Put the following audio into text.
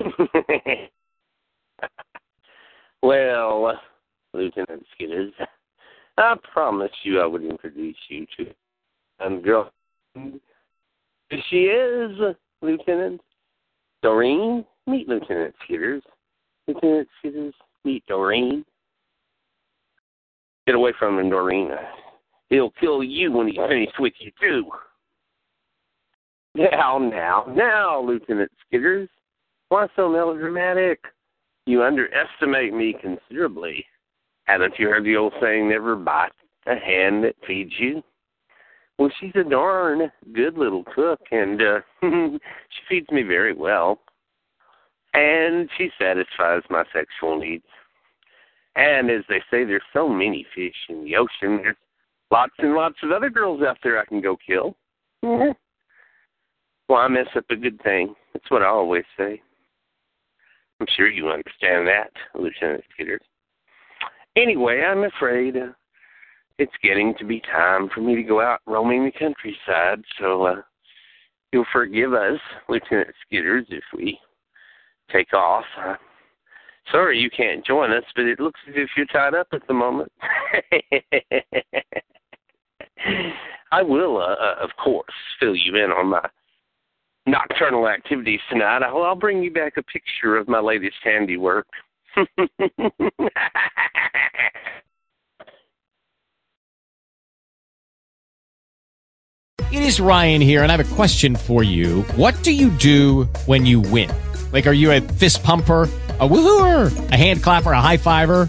well, Lieutenant Skitters, I promised you I would introduce you to a girl. She is Lieutenant Doreen. Meet Lieutenant Skitters. Lieutenant Skitters, meet Doreen. Get away from him, Doreen. He'll kill you when he's finished with you, too. Now, now, now, Lieutenant Skitters. Why so melodramatic? You underestimate me considerably. Haven't you heard the old saying, never bite the hand that feeds you? Well, she's a darn good little cook, and uh, she feeds me very well. And she satisfies my sexual needs. And as they say, there's so many fish in the ocean. There's lots and lots of other girls out there I can go kill. well, I mess up a good thing. That's what I always say. I'm sure you understand that, Lieutenant Skitters. Anyway, I'm afraid uh, it's getting to be time for me to go out roaming the countryside, so uh, you'll forgive us, Lieutenant Skitters, if we take off. Uh, sorry you can't join us, but it looks as if you're tied up at the moment. I will, uh, uh, of course, fill you in on my nocturnal activities tonight. I'll, I'll bring you back a picture of my latest handiwork. It is Ryan here, and I have a question for you. What do you do when you win? Like, are you a fist pumper, a woohooer, a hand clapper, a high fiver?